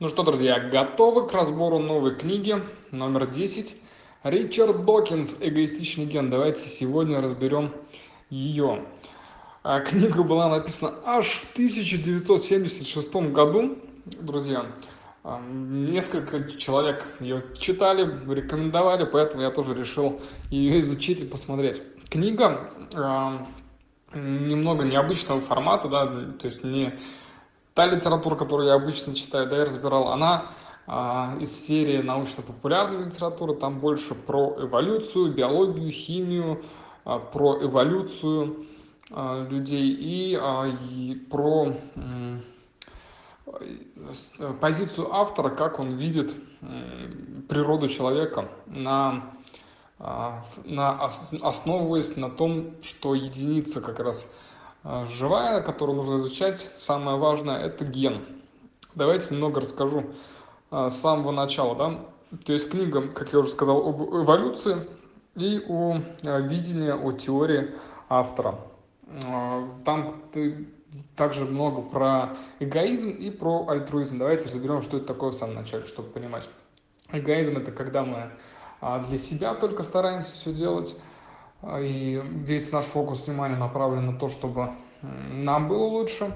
Ну что, друзья, готовы к разбору новой книги номер 10. Ричард Докинс «Эгоистичный ген». Давайте сегодня разберем ее. А, книга была написана аж в 1976 году, друзья. А, несколько человек ее читали, рекомендовали, поэтому я тоже решил ее изучить и посмотреть. Книга а, немного необычного формата, да, то есть не та литература, которую я обычно читаю, да, я разбирал, она а, из серии научно-популярной литературы, там больше про эволюцию, биологию, химию, а, про эволюцию а, людей и, и про позицию автора, как он видит природу человека на на, основываясь на том, что единица как раз живая, которую нужно изучать, самое важное, это ген. Давайте немного расскажу а, с самого начала. Да? То есть книга, как я уже сказал, об эволюции и о а, видении, о теории автора. Там также много про эгоизм и про альтруизм. Давайте разберем, что это такое в самом начале, чтобы понимать. Эгоизм – это когда мы для себя только стараемся все делать, а, и весь наш фокус внимания направлен на то, чтобы нам было лучше.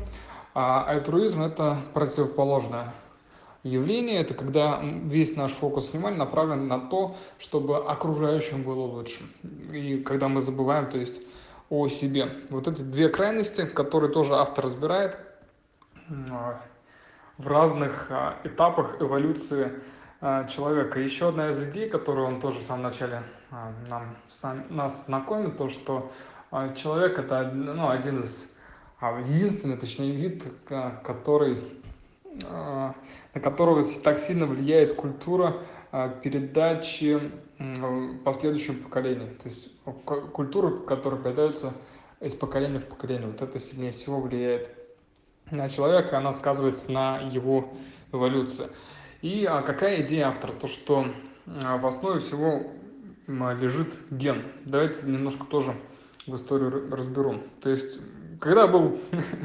А альтруизм – это противоположное явление. Это когда весь наш фокус внимания направлен на то, чтобы окружающим было лучше. И когда мы забываем, то есть, о себе. Вот эти две крайности, которые тоже автор разбирает а, в разных а, этапах эволюции человека. Еще одна из идей, которую он тоже в самом начале а, нам, нас знакомит, то, что а, человек это ну, один из, а, единственный, точнее, вид, который, на которого так сильно влияет культура передачи последующим поколениям. То есть культура, которая передается из поколения в поколение. Вот это сильнее всего влияет на человека, она сказывается на его эволюции. И какая идея автора? То, что в основе всего лежит ген. Давайте немножко тоже в историю разберу. То есть, когда был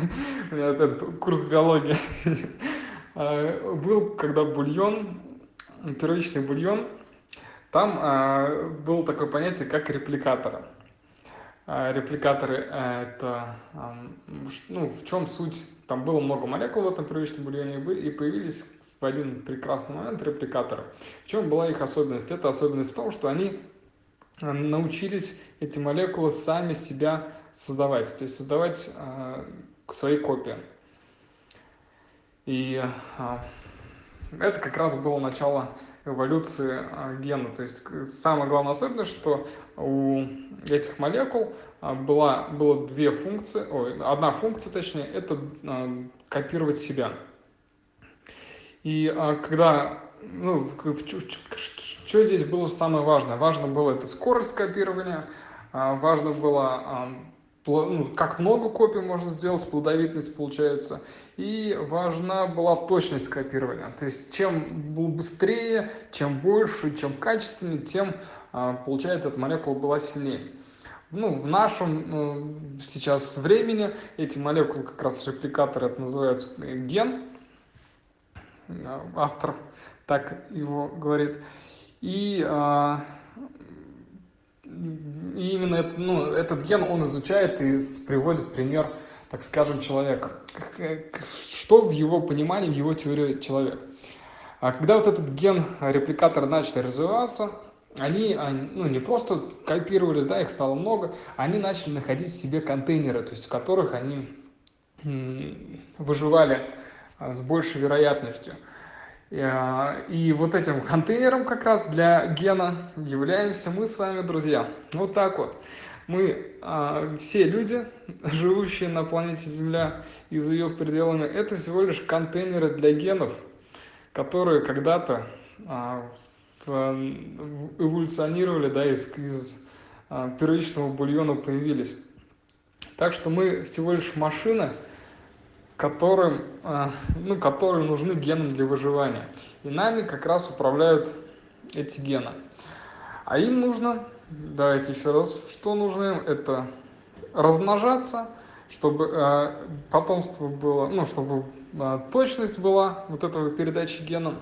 этот курс биологии, а, был, когда бульон, первичный бульон, там а, было такое понятие, как репликаторы. А, репликаторы это, ну, в чем суть? Там было много молекул в этом первичном бульоне, и появились в один прекрасный момент репликаторы. В чем была их особенность? Это особенность в том, что они э, научились эти молекулы сами себя создавать, то есть создавать э, свои копии. И э, это как раз было начало эволюции э, гена. То есть самая главная особенность, что у этих молекул э, была, было две функции, ой, одна функция точнее, это э, копировать себя. И когда, ну, что здесь было самое важное? Важно было это скорость копирования, а, важно было, а, ну, как много копий можно сделать, плодовитность получается, и важна была точность копирования. То есть чем быстрее, чем больше, чем качественнее, тем, а, получается, эта молекула была сильнее. Ну, в нашем ну, сейчас времени эти молекулы, как раз репликаторы, это называются ген, автор так его говорит. И, а, и именно ну, этот ген он изучает и приводит пример, так скажем, человека. Что в его понимании, в его теории человек. А когда вот этот ген репликатора начали развиваться, они ну, не просто копировались, да, их стало много, они начали находить себе контейнеры, то есть в которых они выживали а, с большей вероятностью. А, и вот этим контейнером как раз для гена являемся мы с вами, друзья. Вот так вот. Мы а, все люди, живущие на планете Земля и за ее пределами, это всего лишь контейнеры для генов, которые когда-то эволюционировали да, из, из первичного бульона появились. Так что мы всего лишь машина, которым, а, ну, которые нужны генам для выживания. И нами как раз управляют эти гены. А им нужно, давайте еще раз, что нужно им, это размножаться чтобы э, потомство было, ну, чтобы э, точность была вот этого передачи гена,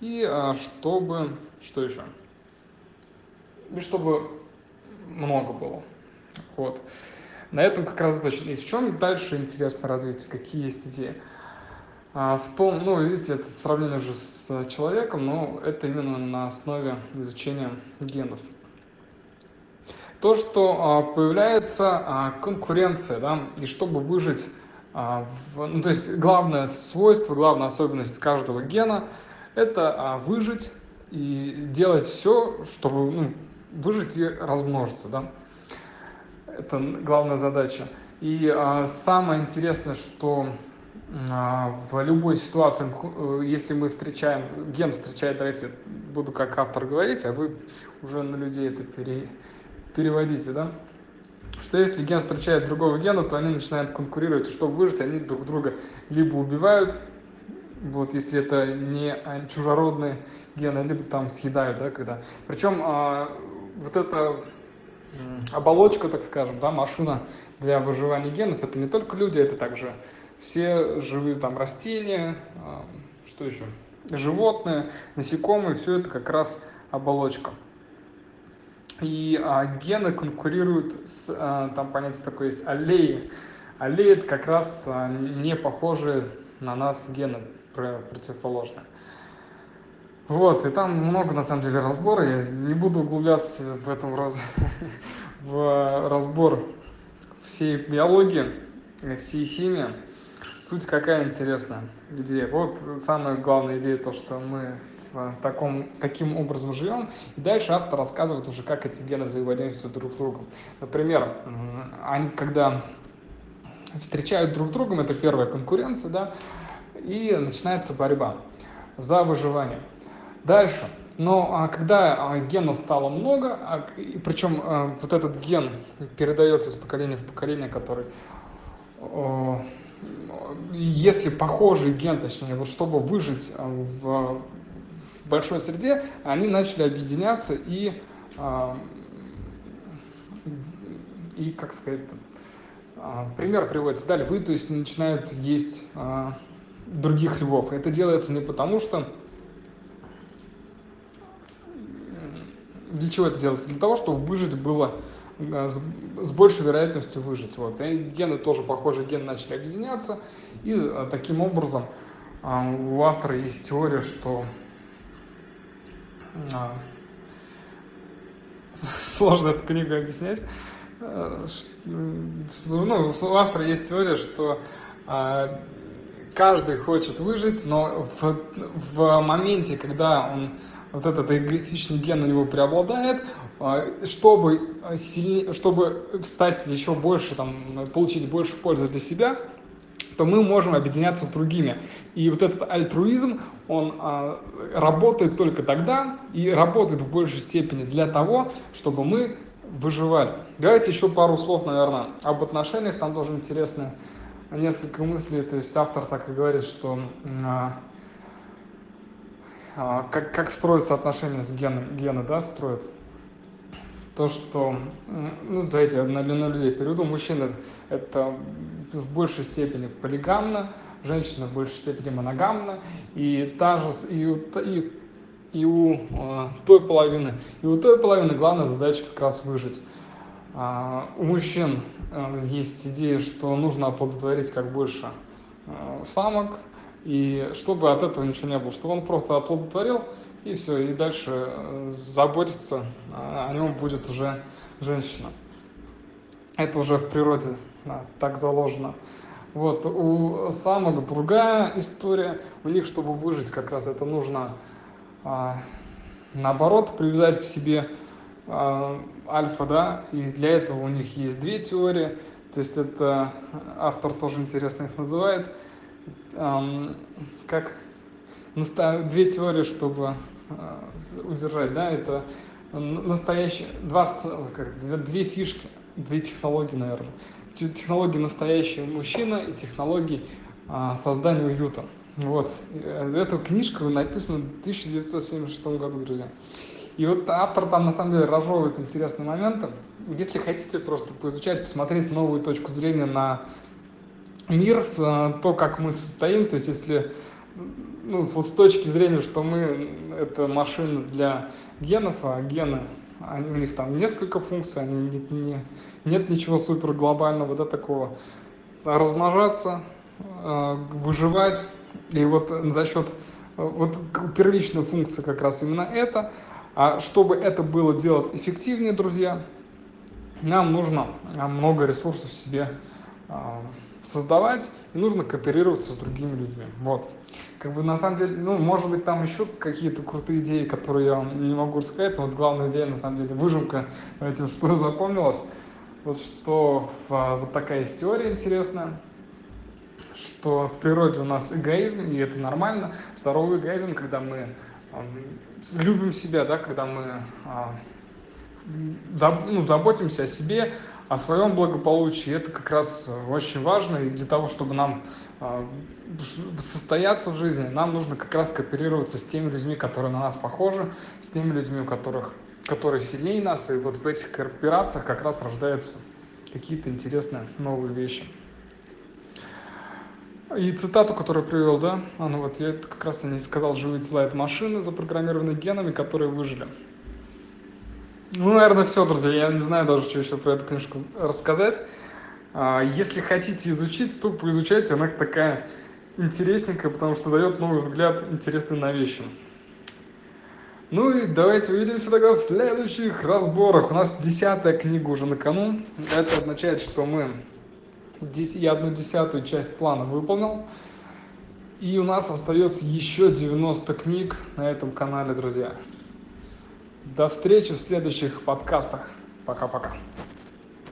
и э, чтобы, что еще? И чтобы много было. Вот. На этом как раз точно. И в чем дальше интересно развитие, какие есть идеи? А, в том, ну, видите, это сравнение уже с человеком, но это именно на основе изучения генов то, что а, появляется а, конкуренция, да, и чтобы выжить, а, ну, то есть главное свойство, главная особенность каждого гена – это выжить и делать все, чтобы ну, выжить и размножиться, да. Это главная задача. И а, самое интересное, что а, в любой ситуации, э, если мы встречаем, ген встречает, давайте буду как автор говорить, а вы уже на людей это пере, переводите, да? Что если ген встречает другого гена, то они начинают конкурировать, и чтобы выжить, они друг друга либо убивают, вот если это не чужеродные гены, либо там съедают, да, когда. Причем а, вот эта оболочка, так скажем, да, машина для выживания генов, это не только люди, это также все живые там растения, что еще, животные, насекомые, все это как раз оболочка и а, гены конкурируют с, а, там понятие такое есть, аллеи. Аллеи это как раз а, не похожие на нас гены противоположные. Вот, и там много на самом деле разбора, я не буду углубляться в этом раз, в разбор всей биологии, всей химии. Суть какая интересная идея. Вот самая главная идея, то, что мы таком, таким образом живем. И дальше автор рассказывает уже, как эти гены взаимодействуют друг с другом. Например, они когда встречают друг с другом, это первая конкуренция, да, и начинается борьба за выживание. Дальше. Но а, когда а, генов стало много, а, причем вот этот ген передается из поколения в поколение, который если похожий ген, точнее, вот чтобы выжить в большой среде, они начали объединяться и, и как сказать, пример приводится далее, вы, то есть, начинают есть других львов. Это делается не потому, что для чего это делается? Для того, чтобы выжить было с большей вероятностью выжить. Вот. И гены тоже, похожие гены начали объединяться, и таким образом у автора есть теория, что сложно эту книгу объяснять. Э, ну, у автора есть теория, что каждый хочет выжить, но в, в моменте, когда он вот этот эгоистичный ген у него преобладает, а, чтобы, сильнее, чтобы стать еще больше, там, получить больше пользы для себя, то мы можем объединяться с другими. И вот этот альтруизм, он а, работает только тогда и работает в большей степени для того, чтобы мы выживали. Давайте еще пару слов, наверное, об отношениях. Там тоже интересно несколько мыслей. То есть автор так и говорит, что а, а, как, как строятся отношения с геном, гены, да, строят? То, что, ну, давайте на, на людей переведу, мужчина это в большей степени полигамно, женщина в большей степени моногамна, и та же, и, и, и у э, той половины, и у той половины главная задача как раз выжить. А, у мужчин э, есть идея, что нужно оплодотворить как больше э, самок, и чтобы от этого ничего не было, чтобы он просто оплодотворил, и все, и дальше э, заботиться о нем будет уже женщина. Это уже в природе да, так заложено. Вот, у самок другая история, у них, чтобы выжить, как раз это нужно, а, наоборот, привязать к себе а, альфа, да, и для этого у них есть две теории, то есть это автор тоже интересно их называет, как две теории, чтобы Э, удержать, да, это настоящие, два, как, две, две фишки, две технологии, наверное. Технологии настоящего мужчина и технологии а, создания уюта. Вот. Э, эта книжка написана в 1976 году, друзья. И вот автор там на самом деле разжевывает интересные моменты. Если хотите просто поизучать, посмотреть новую точку зрения на мир, то, как мы состоим, то есть если ну, вот с точки зрения, что мы это машина для генов, а гены, они, у них там несколько функций, они не, не, нет ничего супер глобального, да, такого. Размножаться, э, выживать, и вот за счет вот первичная функция как раз именно это. А чтобы это было делать эффективнее, друзья, нам нужно много ресурсов себе а, создавать, и нужно кооперироваться с другими людьми. Вот. Как бы на самом деле, ну, может быть, там еще какие-то крутые идеи, которые я вам не могу рассказать, но вот главная идея, на самом деле, выжимка этим, что запомнилось, вот что а, вот такая есть теория интересная, что в природе у нас эгоизм, и это нормально. Здоровый эгоизм, когда мы э, любим себя, да, когда мы э, заб, ну, заботимся о себе, о своем благополучии. Это как раз очень важно, и для того, чтобы нам э, состояться в жизни, нам нужно как раз кооперироваться с теми людьми, которые на нас похожи, с теми людьми, у которых, которые сильнее нас, и вот в этих кооперациях как раз рождаются какие-то интересные новые вещи. И цитату, которую привел, да, а ну вот я как раз о ней сказал, живые тела это машины, запрограммированные генами, которые выжили. Ну, наверное, все, друзья, я не знаю даже, что еще про эту книжку рассказать. А, если хотите изучить, то поизучайте, она такая интересненькая, потому что дает новый взгляд интересный на вещи. Ну и давайте увидимся тогда в следующих разборах. У нас десятая книга уже на кону. Это означает, что мы я одну десятую часть плана выполнил. И у нас остается еще 90 книг на этом канале, друзья. До встречи в следующих подкастах. Пока-пока.